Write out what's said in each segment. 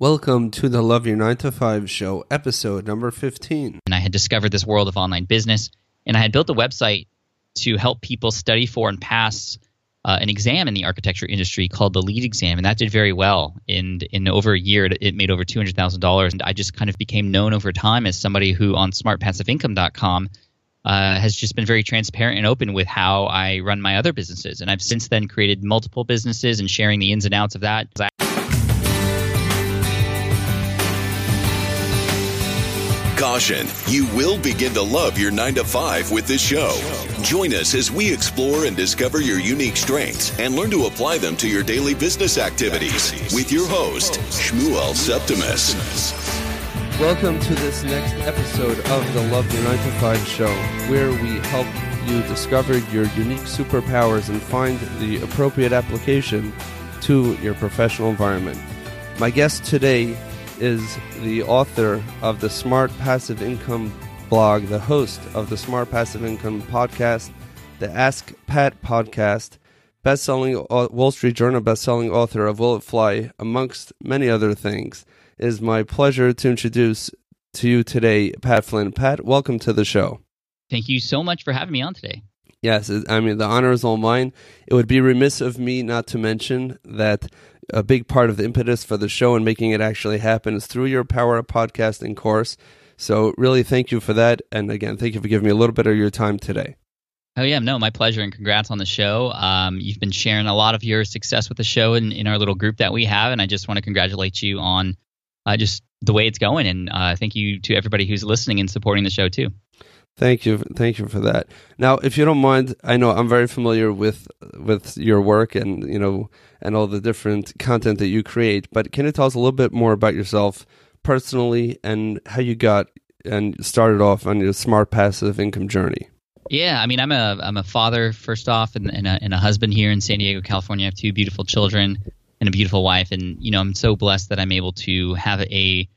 Welcome to the Love Your 9 to 5 show, episode number 15. And I had discovered this world of online business, and I had built a website to help people study for and pass uh, an exam in the architecture industry called the LEED exam, and that did very well. And in over a year, it made over two hundred thousand dollars, and I just kind of became known over time as somebody who on SmartPassiveIncome.com uh, has just been very transparent and open with how I run my other businesses. And I've since then created multiple businesses and sharing the ins and outs of that. Caution, you will begin to love your 9 to 5 with this show. Join us as we explore and discover your unique strengths and learn to apply them to your daily business activities with your host, Shmuel Septimus. Welcome to this next episode of the Love Your 9 to 5 show, where we help you discover your unique superpowers and find the appropriate application to your professional environment. My guest today is the author of the Smart Passive Income blog, the host of the Smart Passive Income podcast, the Ask Pat podcast, best-selling Wall Street Journal best-selling author of Will It Fly, amongst many other things. It is my pleasure to introduce to you today Pat Flynn. Pat, welcome to the show. Thank you so much for having me on today. Yes, I mean the honor is all mine. It would be remiss of me not to mention that a big part of the impetus for the show and making it actually happen is through your Power podcasting course. So, really, thank you for that. And again, thank you for giving me a little bit of your time today. Oh, yeah, no, my pleasure. And congrats on the show. Um, you've been sharing a lot of your success with the show in, in our little group that we have. And I just want to congratulate you on uh, just the way it's going. And uh, thank you to everybody who's listening and supporting the show, too. Thank you, thank you for that. Now, if you don't mind, I know I'm very familiar with with your work and you know and all the different content that you create. But can you tell us a little bit more about yourself personally and how you got and started off on your smart passive income journey? Yeah, I mean, I'm a I'm a father first off, and, and, a, and a husband here in San Diego, California. I have two beautiful children and a beautiful wife, and you know, I'm so blessed that I'm able to have a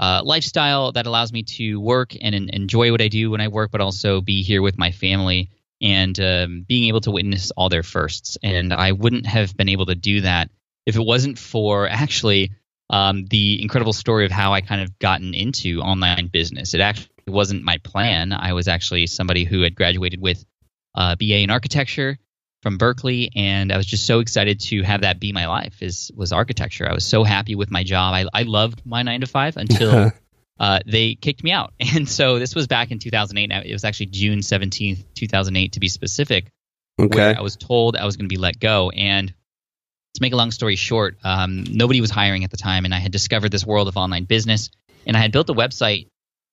uh, lifestyle that allows me to work and, and, enjoy what I do when I work, but also be here with my family and um, being able to witness all their firsts. And I wouldn't have been able to do that if it wasn't for actually um, the incredible story of how I kind of gotten into online business. It actually wasn't my plan. I was actually somebody who had graduated with uh, BA in architecture from Berkeley, and I was just so excited to have that be my life. Is was architecture. I was so happy with my job. I, I loved my nine to five until uh, they kicked me out. And so this was back in 2008. Now it was actually June 17th, 2008, to be specific. Okay. Where I was told I was going to be let go. And to make a long story short, um, nobody was hiring at the time, and I had discovered this world of online business, and I had built a website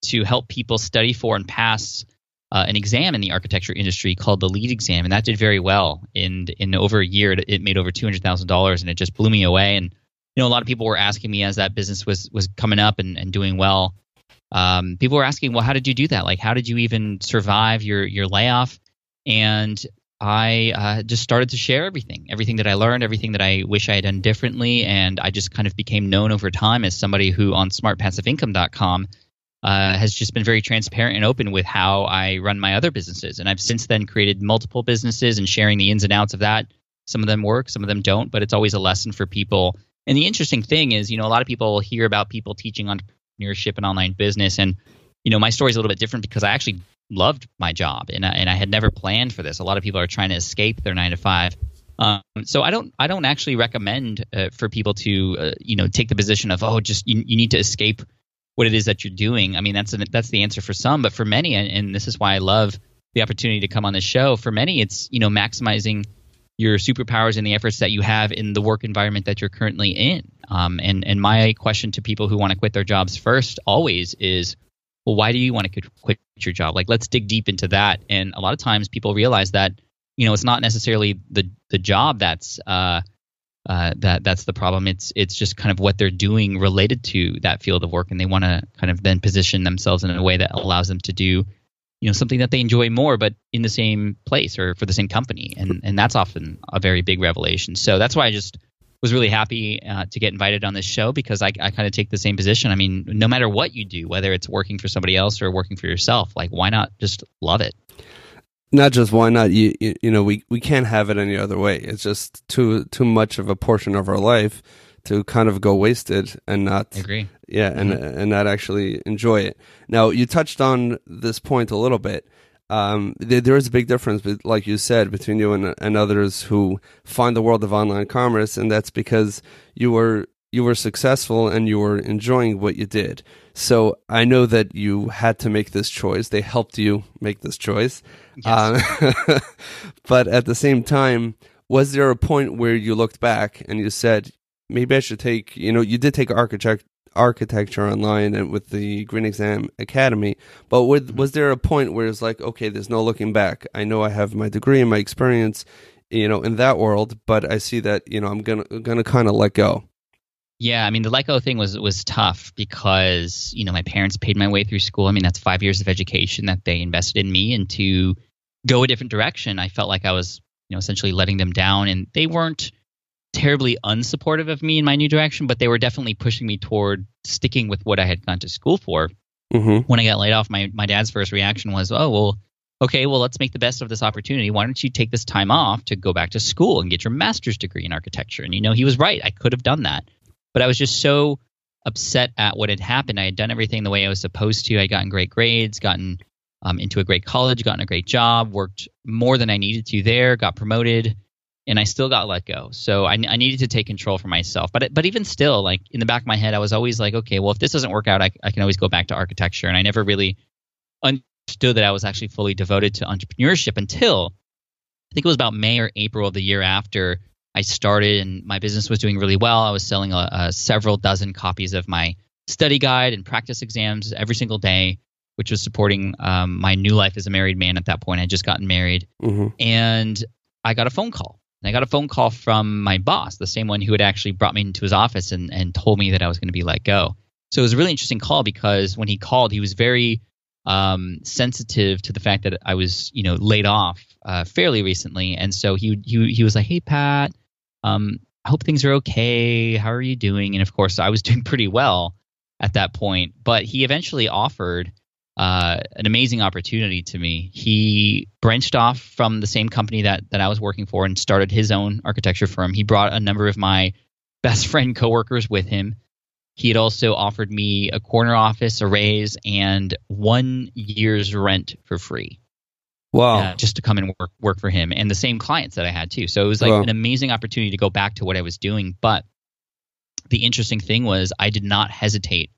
to help people study for and pass uh, an exam in the architecture industry called the LEED exam, and that did very well. And in over a year, it made over two hundred thousand dollars, and it just blew me away. And you know, a lot of people were asking me as that business was was coming up and, and doing well. Um, people were asking, well, how did you do that? Like, how did you even survive your your layoff? And I uh, just started to share everything, everything that I learned, everything that I wish I had done differently, and I just kind of became known over time as somebody who on SmartPassiveIncome.com uh, has just been very transparent and open with how I run my other businesses. And I've since then created multiple businesses and sharing the ins and outs of that. Some of them work, some of them don't, but it's always a lesson for people. And the interesting thing is, you know, a lot of people will hear about people teaching entrepreneurship and online business. And, you know, my story is a little bit different because I actually loved my job and I, and I had never planned for this. A lot of people are trying to escape their nine to five. Um, so I don't I don't actually recommend uh, for people to uh, you know take the position of oh just you, you need to escape what it is that you're doing. I mean, that's an, that's the answer for some, but for many, and, and this is why I love the opportunity to come on this show. For many, it's you know maximizing your superpowers and the efforts that you have in the work environment that you're currently in. Um, and and my question to people who want to quit their jobs first always is, well, why do you want to quit your job? Like, let's dig deep into that. And a lot of times, people realize that you know it's not necessarily the the job that's uh, uh, that that's the problem. It's it's just kind of what they're doing related to that field of work, and they want to kind of then position themselves in a way that allows them to do, you know, something that they enjoy more, but in the same place or for the same company, and and that's often a very big revelation. So that's why I just was really happy uh, to get invited on this show because I, I kind of take the same position. I mean, no matter what you do, whether it's working for somebody else or working for yourself, like why not just love it? Not just why not you, you know we we can't have it any other way it's just too too much of a portion of our life to kind of go wasted and not I agree. yeah and and not actually enjoy it now you touched on this point a little bit um, there, there is a big difference, but like you said, between you and, and others who find the world of online commerce, and that's because you were you were successful and you were enjoying what you did. So I know that you had to make this choice. They helped you make this choice, Yes. uh, but at the same time, was there a point where you looked back and you said, maybe I should take, you know, you did take architect architecture online and with the Green Exam Academy, but was, was there a point where it's like, okay, there's no looking back. I know I have my degree and my experience, you know, in that world, but I see that, you know, I'm gonna gonna kind of let go. Yeah, I mean the let thing was was tough because you know my parents paid my way through school. I mean that's five years of education that they invested in me, and to go a different direction, I felt like I was you know essentially letting them down, and they weren't terribly unsupportive of me in my new direction, but they were definitely pushing me toward sticking with what I had gone to school for. Mm-hmm. When I got laid off, my my dad's first reaction was, "Oh well." Okay, well, let's make the best of this opportunity. Why don't you take this time off to go back to school and get your master's degree in architecture? And you know, he was right. I could have done that but I was just so upset at what had happened. I had done everything the way I was supposed to. I'd gotten great grades, gotten um, into a great college, gotten a great job, worked more than I needed to there, got promoted, and I still got let go. So I, I needed to take control for myself. But but even still, like in the back of my head, I was always like, okay, well, if this doesn't work out, I, I can always go back to architecture. And I never really understood that I was actually fully devoted to entrepreneurship until I think it was about May or April of the year after I started and my business was doing really well. I was selling a, a several dozen copies of my study guide and practice exams every single day, which was supporting um, my new life as a married man at that point. I had just gotten married, Mm-hmm. and I got a phone call. And I got a phone call from my boss, the same one who had actually brought me into his office and, and told me that I was going to be let go. So it was a really interesting call because when he called, he was very um, sensitive to the fact that I was, you know, laid off uh, fairly recently, and so he he he was like, "Hey, Pat, um, I hope things are okay. How are you doing?" And of course, I was doing pretty well at that point. But he eventually offered uh, an amazing opportunity to me. He branched off from the same company that that I was working for and started his own architecture firm. He brought a number of my best friend coworkers with him. He had also offered me a corner office, a raise, and one year's rent for free Wow. uh, just to come and work work for him, and the same clients that I had too. So it was like Wow. an amazing opportunity to go back to what I was doing. But the interesting thing was, I did not hesitate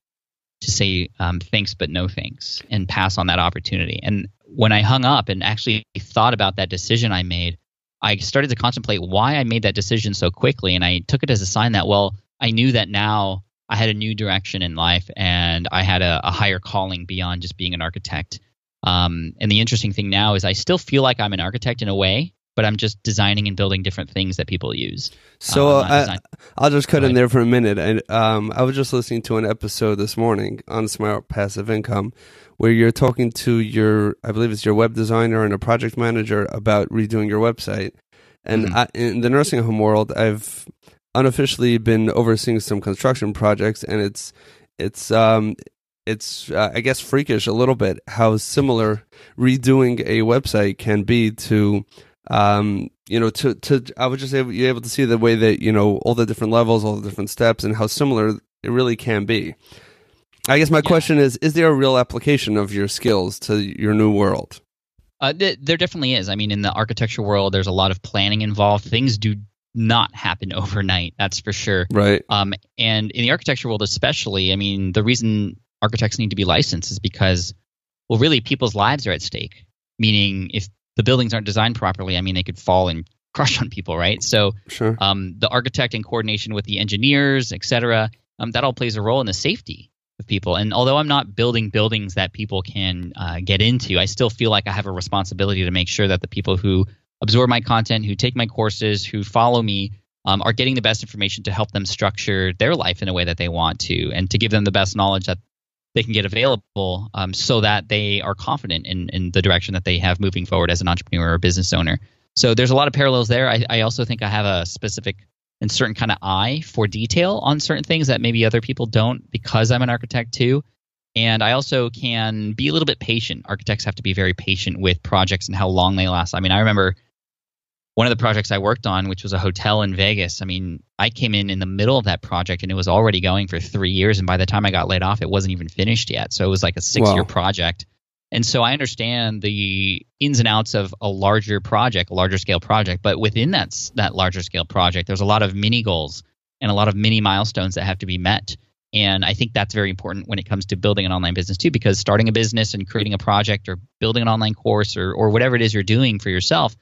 to say um, thanks, but no thanks, and pass on that opportunity. And when I hung up and actually thought about that decision I made, I started to contemplate why I made that decision so quickly, and I took it as a sign that well, I knew that now I had a new direction in life, and I had a, a higher calling beyond just being an architect. Um, and the interesting thing now is I still feel like I'm an architect in a way, but I'm just designing and building different things that people use. So Uh, I'm not I, design- I'll just cut in there for a minute. And um, I was just listening to an episode this morning on Smart Passive Income, where you're talking to your, I believe it's your web designer and a project manager about redoing your website. And Mhm. I, in the nursing home world, I've unofficially been overseeing some construction projects, and it's it's um it's uh, I guess freakish a little bit how similar redoing a website can be to um you know to to I was just able, you're able to see the way that you know all the different levels, all the different steps, and how similar it really can be. I guess my Yeah. question is: Is there a real application of your skills to your new world? Uh, th- there definitely is. I mean, in the architecture world, there's a lot of planning involved. Things do not happen overnight, that's for sure. Right. Um, and in the architecture world, especially, I mean, the reason architects need to be licensed is because, well, really, people's lives are at stake. Meaning, if the buildings aren't designed properly, I mean, they could fall and crush on people, right? So, Sure. um, the architect in coordination with the engineers, et cetera, um, that all plays a role in the safety of people. And although I'm not building buildings that people can uh, get into, I still feel like I have a responsibility to make sure that the people who absorb my content, who take my courses, who follow me, um, are getting the best information to help them structure their life in a way that they want to, and to give them the best knowledge that they can get available, um, so that they are confident in in the direction that they have moving forward as an entrepreneur or business owner. So there's a lot of parallels there. I, I also think I have a specific and certain kind of eye for detail on certain things that maybe other people don't because I'm an architect too. And I also can be a little bit patient. Architects have to be very patient with projects and how long they last. I mean, I remember one of the projects I worked on, which was a hotel in Vegas. I mean, I came in in the middle of that project and it was already going for three years. And by the time I got laid off, it wasn't even finished yet. So it was like a six year project. And so I understand the ins and outs of a larger project, a larger scale project. But within that that larger scale project, there's a lot of mini goals and a lot of mini milestones that have to be met. And I think that's very important when it comes to building an online business too, because starting a business and creating a project or building an online course or, or whatever it is you're doing for yourself,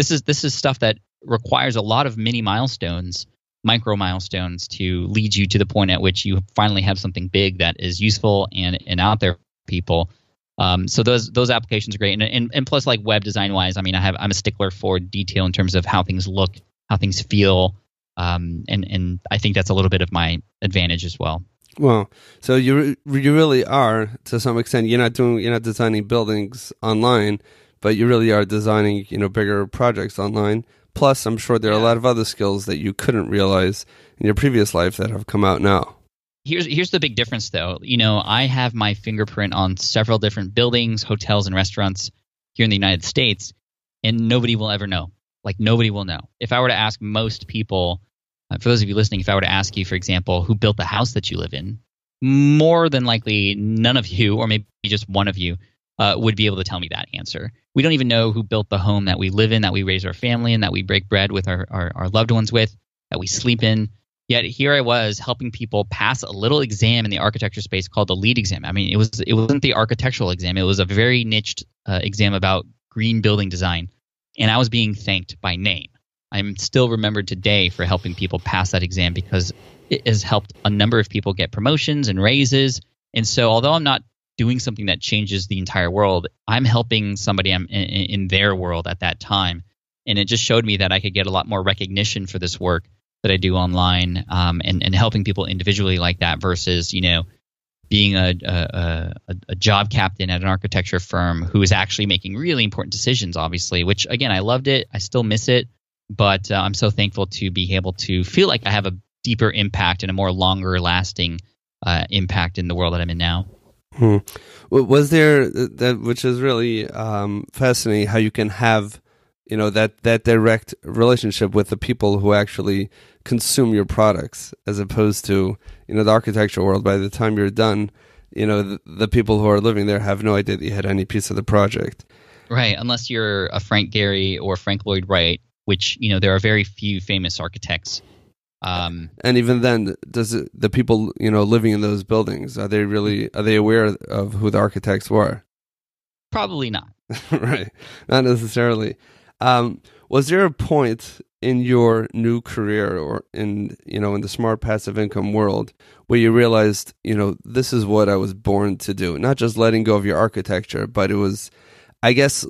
this is this is stuff that requires a lot of mini milestones, micro milestones to lead you to the point at which you finally have something big that is useful and, and out there for people. Um, so those those applications are great, and, and and plus like web design wise, I mean, I have I'm a stickler for detail in terms of how things look, how things feel, um, and and I think that's a little bit of my advantage as well. Well, so you you really are to some extent. You're not doing you're not designing buildings online, but you really are designing you know bigger projects online. Plus, I'm sure there are yeah. a lot of other skills that you couldn't realize in your previous life that have come out now. Here's here's the big difference, though. You know, I have my fingerprint on several different buildings, hotels, and restaurants here in the United States, and nobody will ever know. Like nobody will know. If I were to ask most people uh, for those of you listening, if I were to ask you, for example, who built the house that you live in, more than likely none of you, or maybe just one of you, uh, would be able to tell me that answer. We don't even know who built the home that we live in, that we raise our family in, that we break bread with our, our, our loved ones with, that we sleep in. Yet here I was helping people pass a little exam in the architecture space called the LEED exam. I mean, it was it wasn't the architectural exam; it was a very niched uh, exam about green building design, and I was being thanked by name. I'm still remembered today for helping people pass that exam because it has helped a number of people get promotions and raises. And so, although I'm not doing something that changes the entire world, I'm helping somebody in, in their world at that time. And it just showed me that I could get a lot more recognition for this work that I do online um, and, and helping people individually like that versus, you know, being a, a, a, a, job captain at an architecture firm who is actually making really important decisions, obviously, which again, I loved it. I still miss it but uh, I'm so thankful to be able to feel like I have a deeper impact and a more longer lasting uh, impact in the world that I'm in now. Hmm. Was there uh, that, which is really um, fascinating, how you can have, you know, that that direct relationship with the people who actually consume your products, as opposed to, you know, the architecture world. By the time you're done, you know, the, the people who are living there have no idea that you had any piece of the project. Right, unless you're a Frank Gehry or Frank Lloyd Wright, which you know there are very few famous architects. Um, and even then, does it, the people you know living in those buildings are they really are they aware of who the architects were? Probably not. right, not necessarily. Um, was there a point in your new career or in you know in the smart passive income world where you realized you know this is what I was born to do? Not just letting go of your architecture, but it was I guess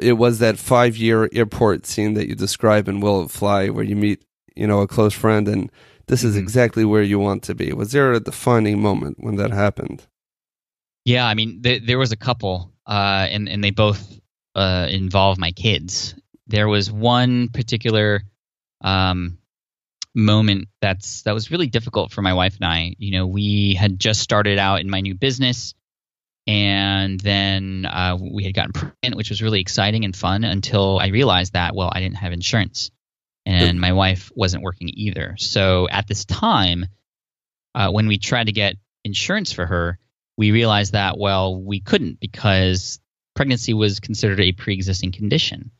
it was that five year airport scene that you describe in Will It Fly, where you meet, you know, a close friend, and this mm-hmm. is exactly where you want to be. Was there a defining moment when that happened? Yeah, I mean, th- there was a couple, uh, and and they both uh, involve my kids. There was one particular um, moment that's that was really difficult for my wife and I. You know, we had just started out in my new business and then uh, we had gotten pregnant, which was really exciting and fun until I realized that well, I didn't have insurance, and my wife wasn't working either. So at this time, uh, when we tried to get insurance for her, we realized that well, we couldn't because pregnancy was considered a pre-existing condition.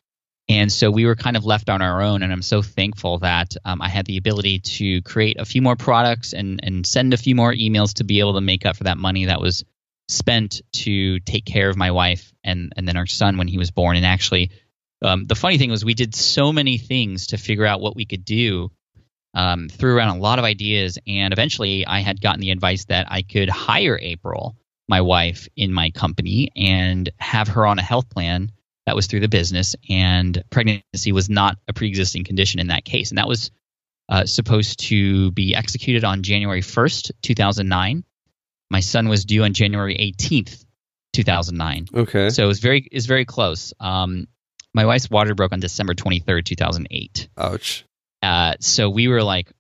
And so we were kind of left on our own, and I'm so thankful that um, I had the ability to create a few more products and and send a few more emails to be able to make up for that money that was spent to take care of my wife and and then our son when he was born. And actually, um, the funny thing was we did so many things to figure out what we could do. Um, threw around a lot of ideas, and eventually, I had gotten the advice that I could hire April, my wife, in my company and have her on a health plan that was through the business. And pregnancy was not a pre-existing condition in that case, and that was uh, supposed to be executed on January 1st, 2009. My son was due on January 18th, 2009. Okay. So it was very is very close. Um, my wife's water broke on December 23rd, 2008. Ouch. Uh, so we were like,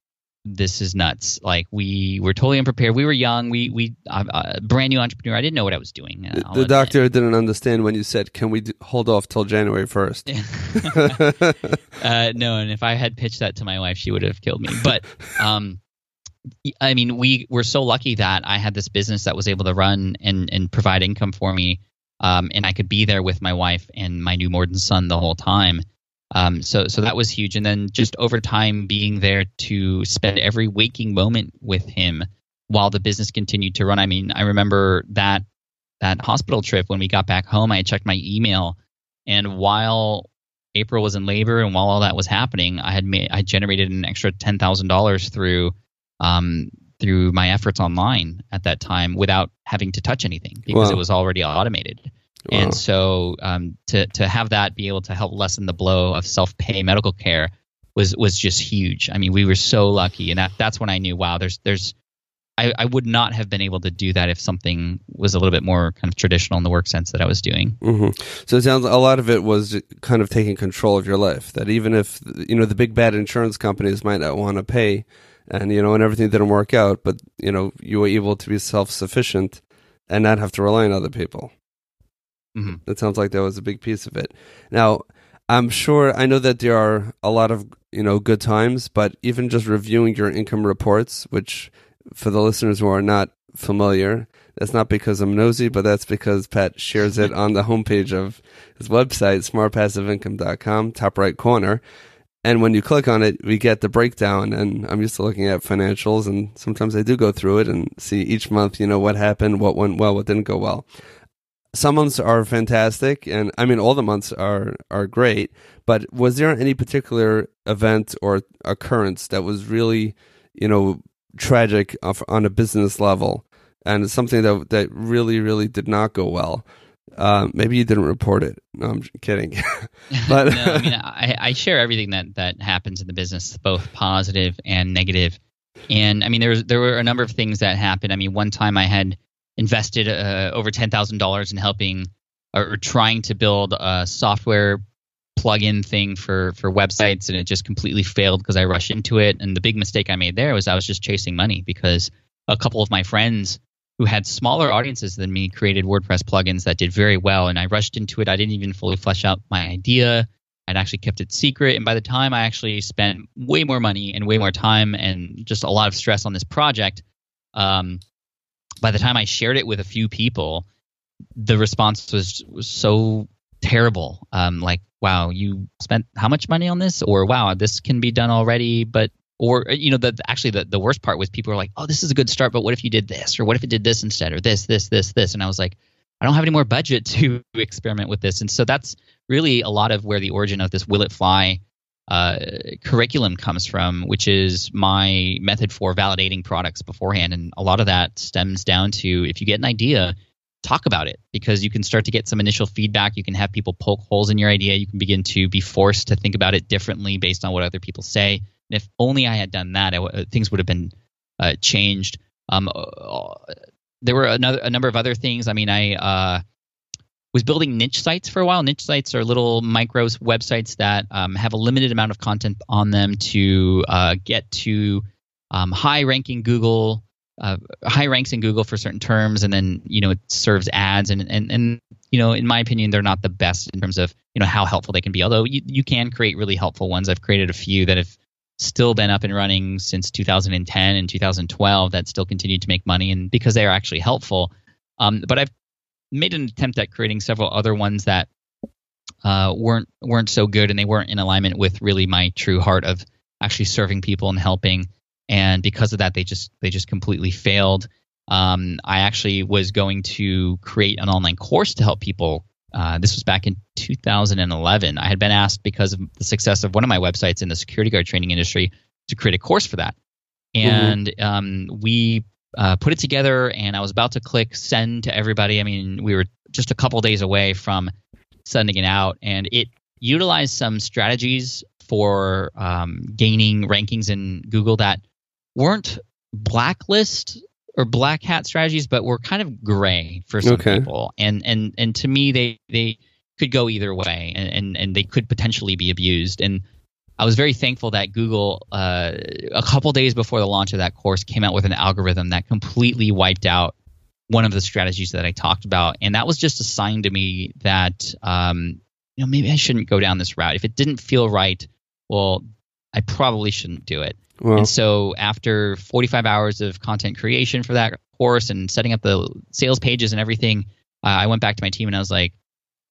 this is nuts. Like we were totally unprepared. We were young. We we uh, uh, brand new entrepreneur. I didn't know what I was doing. The, the doctor didn't understand when you said, "Can we d- hold off till January 1st? uh, no, and if I had pitched that to my wife, she would have killed me. But um, I mean, we were so lucky that I had this business that was able to run and and provide income for me, um, and I could be there with my wife and my newborn son the whole time. Um, so so that was huge. And then just over time being there to spend every waking moment with him while the business continued to run. I mean, I remember that that hospital trip when we got back home, I checked my email and while April was in labor and while all that was happening, I had I generated an extra ten thousand dollars through um, through my efforts online at that time without having to touch anything because wow. it was already automated. Wow. And so um, to to have that be able to help lessen the blow of self pay medical care was was just huge. I mean, we were so lucky, and that that's when I knew, wow, there's there's I, I would not have been able to do that if something was a little bit more kind of traditional in the work sense that I was doing. Mm-hmm. So it sounds a lot of it was kind of taking control of your life. That even if you know the big bad insurance companies might not want to pay, and you know, and everything didn't work out, but you know, you were able to be self sufficient and not have to rely on other people. Mm-hmm. That sounds like that was a big piece of it. Now, I'm sure I know that there are a lot of you know good times, but even just reviewing your income reports, which for the listeners who are not familiar, that's not because I'm nosy, but that's because Pat shares it on the homepage of his website, smartpassiveincome.com, top right corner. And when you click on it, we get the breakdown. And I'm used to looking at financials, and sometimes I do go through it and see each month, you know, what happened, what went well, what didn't go well some months are fantastic, and I mean all the months are are great. But was there any particular event or occurrence that was really, you know, tragic on a business level, and something that that really really did not go well? Uh, maybe you didn't report it. No, I'm kidding. but no, I mean, I, I share everything that that happens in the business, both positive and negative. And I mean, there was there were a number of things that happened. I mean, one time I had invested uh, over ten thousand dollars in helping or, or, trying to build a software plugin thing for for websites, and it just completely failed because I rushed into it. And the big mistake I made there was I was just chasing money because a couple of my friends who had smaller audiences than me created WordPress plugins that did very well, and I rushed into it. I didn't even fully flesh out my idea. I'd actually kept it secret, and by the time I actually spent way more money and way more time and just a lot of stress on this project, um, by the time I shared it with a few people, the response was, was so terrible. Um, like, wow, you spent how much money on this? Or wow, this can be done already, but or you know, the actually the, the worst part was people were like, oh, this is a good start, but what if you did this, or what if it did this instead, or this, this, this, this, and I was like, I don't have any more budget to experiment with this, and so that's really a lot of where the origin of this will it fly uh, curriculum comes from, which is my method for validating products beforehand. And a lot of that stems down to if you get an idea, talk about it because you can start to get some initial feedback. You can have people poke holes in your idea. You can begin to be forced to think about it differently based on what other people say. If only I had done that, uh, things would have been uh, changed. Um, uh, there were another a number of other things. I mean, I uh, was building niche sites for a while. Niche sites are little micro websites that um, have a limited amount of content on them to uh, get to um, high ranking Google, uh, high ranks in Google for certain terms, and then you know it serves ads and and and you know in my opinion they're not the best in terms of you know how helpful they can be. Although you you can create really helpful ones. I've created a few that have still been up and running since 2010 and 2012 that still continue to make money and because they are actually helpful. Um, but I've made an attempt at creating several other ones that uh, weren't weren't so good, and they weren't in alignment with really my true heart of actually serving people and helping. And because of that, they just they just completely failed. Um, I actually was going to create an online course to help people. Uh, this was back in 2011. I had been asked because of the success of one of my websites in the security guard training industry to create a course for that. Mm-hmm. And mm-hmm. um, we uh, put it together, and I was about to click send to everybody. I mean, we were just a couple days away from sending it out, and it utilized some strategies for um, gaining rankings in Google that weren't blacklist or black hat strategies, but were kind of gray for some okay. people. And and and to me, they they could go either way, and, and and they could potentially be abused. And I was very thankful that Google, uh, a couple days before the launch of that course, came out with an algorithm that completely wiped out one of the strategies that I talked about, and that was just a sign to me that um, you know maybe I shouldn't go down this route. If it didn't feel right, well, I probably shouldn't do it. Well, and so after 45 hours of content creation for that course and setting up the sales pages and everything, uh, I went back to my team and I was like,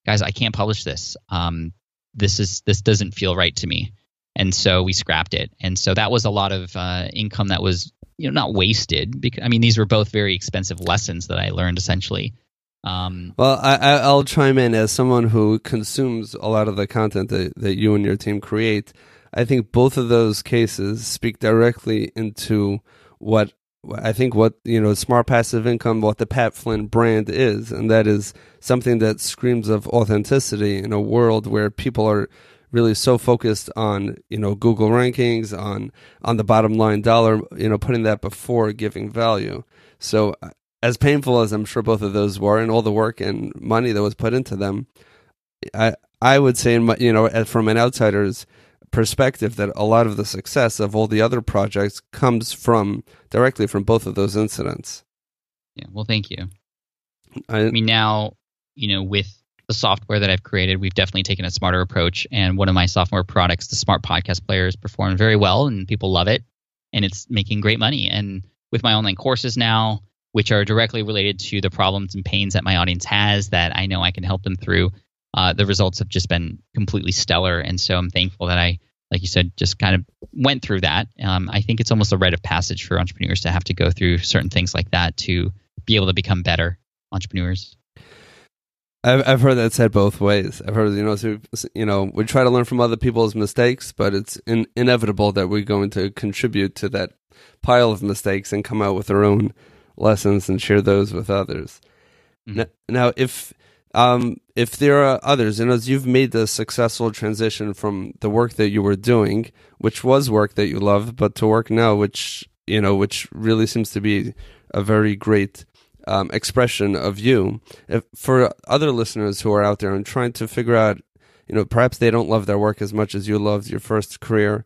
guys, I can't publish this. Um, this is this doesn't feel right to me. And so we scrapped it. And so that was a lot of uh, income that was you know not wasted because I mean these were both very expensive lessons that I learned essentially. Um, well, I, will chime in as someone who consumes a lot of the content that, that you and your team create. I think both of those cases speak directly into what I think what you know smart passive income, what the Pat Flynn brand is, and that is something that screams of authenticity in a world where people are really so focused on you know Google rankings, on on the bottom line dollar, you know, putting that before giving value. So uh, as painful as I'm sure both of those were, and all the work and money that was put into them, I I would say, my, you know, uh, from an outsider's perspective that a lot of the success of all the other projects comes from directly from both of those incidents. Yeah, well, thank you. I, I mean, now you know with the software that I've created, we've definitely taken a smarter approach. And one of my software products, the Smart Podcast Player, is performing very well, and people love it, and it's making great money. And with my online courses now, which are directly related to the problems and pains that my audience has, that I know I can help them through, uh, the results have just been completely stellar. And so I'm thankful that I, like you said, just kind of went through that. Um, I think it's almost a rite of passage for entrepreneurs to have to go through certain things like that to be able to become better entrepreneurs. I've I've heard that said both ways. I've heard you know so, you know we try to learn from other people's mistakes, but it's in, inevitable that we're going to contribute to that pile of mistakes and come out with our own lessons and share those with others. Mm-hmm. Now, now, if um, if there are others, and as you've made the successful transition from the work that you were doing, which was work that you loved, but to work now, which you know, which really seems to be a very great um, expression of you. If, for other listeners who are out there and trying to figure out, you know, perhaps they don't love their work as much as you loved your first career,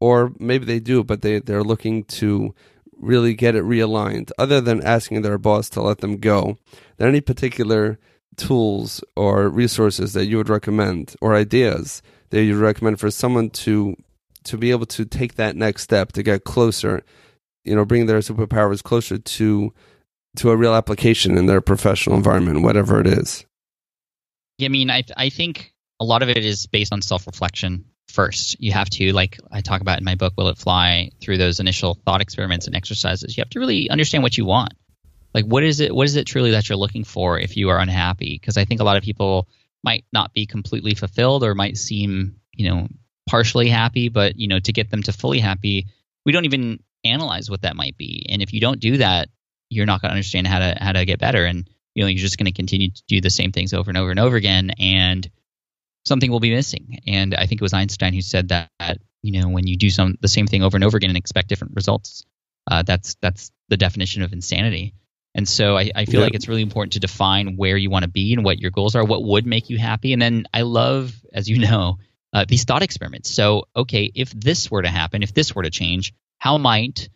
or maybe they do, but they they're looking to really get it realigned. Other than asking their boss to let them go, are there any particular tools or resources that you would recommend or ideas that you recommend for someone to to be able to take that next step to get closer you know bring their superpowers closer to to a real application in their professional environment whatever it is? Yeah, i mean i i think a lot of it is based on self-reflection first. You have to like i talk about in my book will it fly? Through those initial thought experiments and exercises you have to really understand what you want like what is it what is it truly that you're looking for if you are unhappy? Because i think a lot of people might not be completely fulfilled or might seem you know partially happy but you know to get them to fully happy we don't even analyze what that might be. And if you don't do that you're not going to understand how to how to get better. And you know you're just going to continue to do the same things over and over and over again and something will be missing. And i think it was einstein who said that, you know when you do some the same thing over and over again and expect different results uh, that's that's the definition of insanity and so I, I feel yeah. like it's really important to define where you want to be and what your goals are, what would make you happy. And then I love, as you know, uh, these thought experiments. So, okay, if this were to happen, if this were to change, how might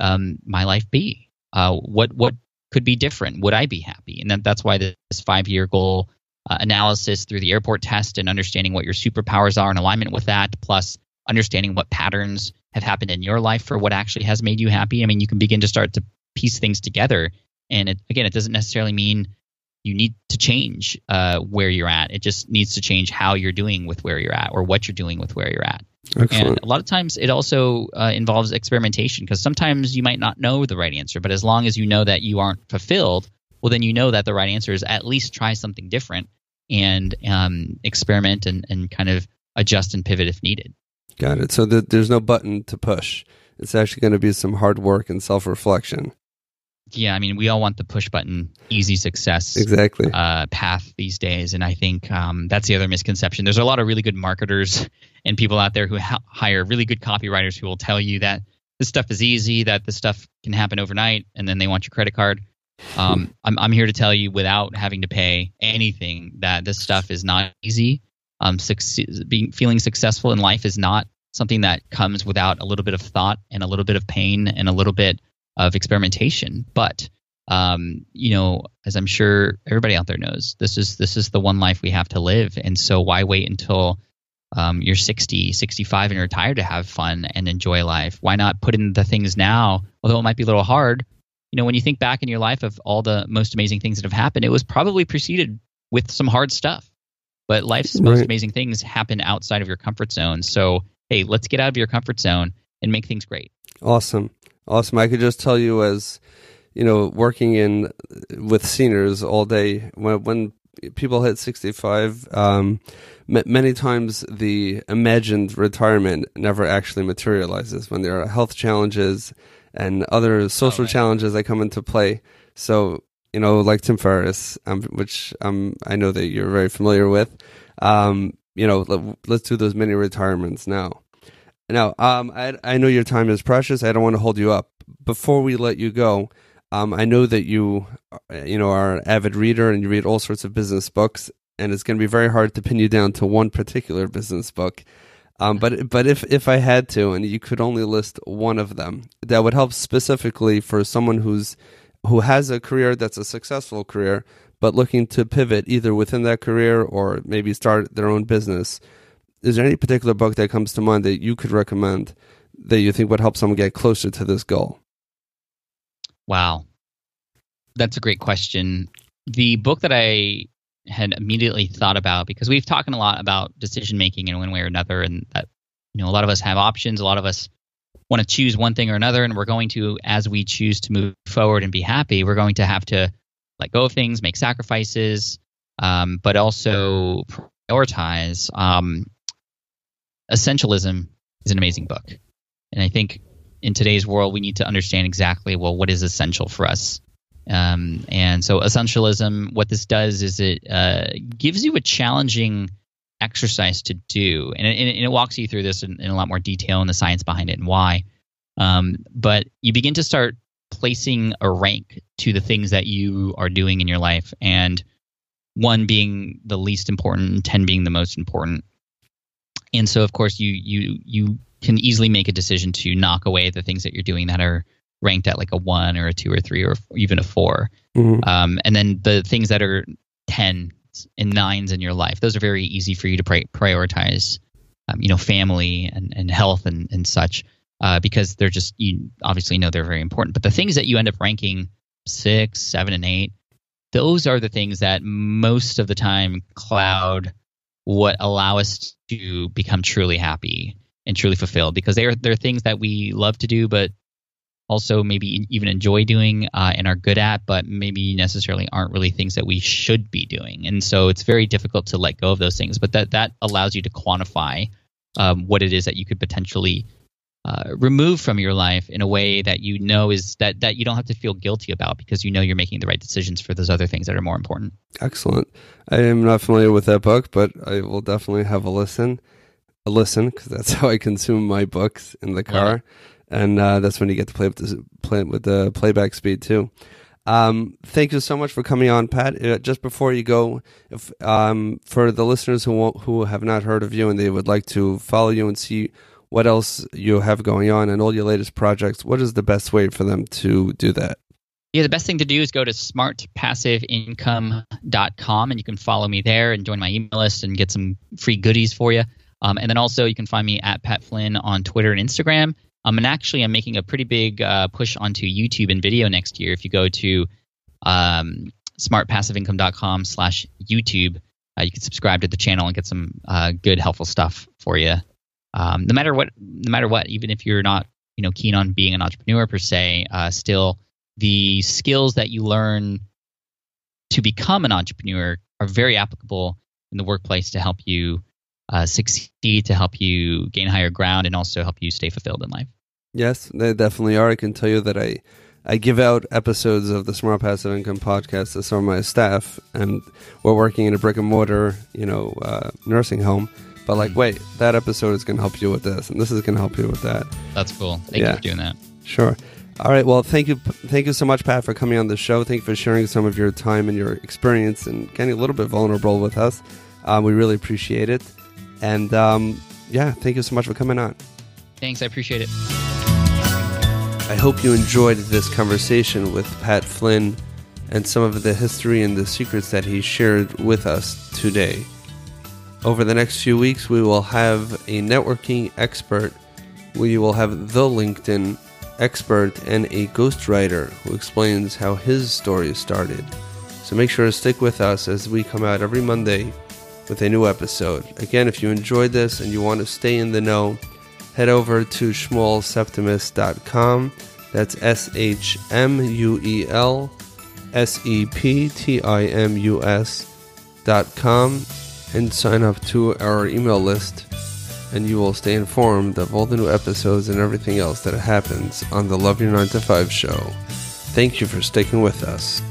um, my life be? Uh, what what could be different? Would I be happy? And then that's why this five year goal uh, analysis through the airport test and understanding what your superpowers are in alignment with that, plus understanding what patterns have happened in your life for what actually has made you happy. I mean, you can begin to start to piece things together and it, again, it doesn't necessarily mean you need to change uh, where you're at. It just needs to change how you're doing with where you're at or what you're doing with where you're at. Excellent. And a lot of times it also uh, involves experimentation because sometimes you might not know the right answer, but as long as you know that you aren't fulfilled, well, then you know that the right answer is at least try something different and um, experiment and, and kind of adjust and pivot if needed. Got it. So the, there's no button to push. It's actually going to be some hard work and self reflection yeah, I mean, we all want the push button, easy success exactly uh, path these days, and I think um, that's the other misconception. There's a lot of really good marketers and people out there who ha- hire really good copywriters who will tell you that this stuff is easy, that this stuff can happen overnight, and then they want your credit card. Um, I'm, I'm here to tell you, without having to pay anything, that this stuff is not easy. Um, being feeling successful in life is not something that comes without a little bit of thought and a little bit of pain and a little bit of experimentation. But um, you know, as I'm sure everybody out there knows, this is this is the one life we have to live, and so why wait until um, you're 60, 65, and you're retired to have fun and enjoy life? Why not put in the things now? Although it might be a little hard, you know, when you think back in your life of all the most amazing things that have happened, it was probably preceded with some hard stuff. But life's right. most amazing things happen outside of your comfort zone. So, hey, let's get out of your comfort zone and make things great. Awesome. Awesome. I could just tell you as, you know, working in with seniors all day, when, when people hit 65, um, many times the imagined retirement never actually materializes when there are health challenges and other social oh, challenges that come into play. So, you know, like Tim Ferriss, um, which um, I know that you're very familiar with, um, you know, let, us do those mini retirements now. Now, um, I, I know your time is precious. I don't want to hold you up. Before we let you go, um, I know that you, uh, you know, are an avid reader and you read all sorts of business books, and it's going to be very hard to pin you down to one particular business book. Um, but but if if I had to, and you could only list one of them, that would help specifically for someone who's who has a career that's a successful career, but looking to pivot either within that career or maybe start their own business. Is there any particular book that comes to mind that you could recommend that you think would help someone get closer to this goal? Wow, that's a great question. The book that I had immediately thought about because we've talked a lot about decision making in one way or another, and that you know a lot of us have options, a lot of us want to choose one thing or another, and we're going to, as we choose to move forward and be happy, we're going to have to let go of things, make sacrifices, um, but also prioritize. Um, Essentialism is an amazing book, and I think in today's world we need to understand exactly well what is essential for us um, and so essentialism, what this does is it uh, gives you a challenging exercise to do, and it, and it walks you through this in, in, a lot more detail and the science behind it and why. Um, but you begin to start placing a rank to the things that you are doing in your life, and one being the least important, and ten being the most important. And so, of course, you you you can easily make a decision to knock away the things that you're doing that are ranked at like a one or a two or three or even a 4 mm-hmm. um, and then the things that are 10 and nines in your life, those are very easy for you to prioritize, um, you know, family and, and health and, and such, uh, because they're just, you obviously know they're very important. But the things that you end up ranking six, seven, and eight, those are the things that most of the time cloud what allow us to become truly happy and truly fulfilled because they are they're things that we love to do but also maybe even enjoy doing uh, and are good at, but maybe necessarily aren't really things that we should be doing. And so it's very difficult to let go of those things. But that that allows you to quantify um, what it is that you could potentially uh, remove from your life in a way that you know is that that you don't have to feel guilty about because you know you're making the right decisions for those other things that are more important. Excellent. I am not familiar with that book, but I will definitely have a listen. A listen because that's how I consume my books in the car and uh, that's when you get to play with the play with the playback speed too. Um, thank you so much for coming on, Pat. Uh, just before you go, if, um, for the listeners who who have not heard of you and they would like to follow you and see what else you have going on and all your latest projects, what is the best way for them to do that? Yeah, the best thing to do is go to smartpassiveincome.com and you can follow me there and join my email list and get some free goodies for you. Um, and then also you can find me at Pat Flynn on Twitter and Instagram. Um, and actually, I'm making a pretty big uh, push onto YouTube and video next year. If you go to um, smartpassiveincome.com slash YouTube, uh, you can subscribe to the channel and get some uh, good, helpful stuff for you. Um, no matter what, no matter what, even if you're not, you know, keen on being an entrepreneur per se, uh, still the skills that you learn to become an entrepreneur are very applicable in the workplace to help you uh, succeed, to help you gain higher ground, and also help you stay fulfilled in life. Yes, they definitely are. I can tell you that I I give out episodes of the Smart Passive Income podcast to some of my staff, and we're working in a brick and mortar, you know, uh, nursing home. But like, mm-hmm. wait, that episode is going to help you with this, and this is going to help you with that. That's cool. Thank yeah. you for doing that. Sure. All right. Well, thank you, thank you so much, Pat, for coming on the show. Thank you for sharing some of your time and your experience and getting a little bit vulnerable with us. Um, we really appreciate it. And um, yeah, thank you so much for coming on. Thanks. I appreciate it. I hope you enjoyed this conversation with Pat Flynn and some of the history and the secrets that he shared with us today. Over the next few weeks, we will have a networking expert. We will have the LinkedIn expert and a ghostwriter who explains how his story started. So make sure to stick with us as we come out every Monday with a new episode. Again, if you enjoyed this and you want to stay in the know, head over to shmuelseptimus.com. That's S H M U E L S E P T I M U S dot com and sign up to our email list and you will stay informed of all the new episodes and everything else that happens on the Love Your 9 to 5 show. Thank you for sticking with us.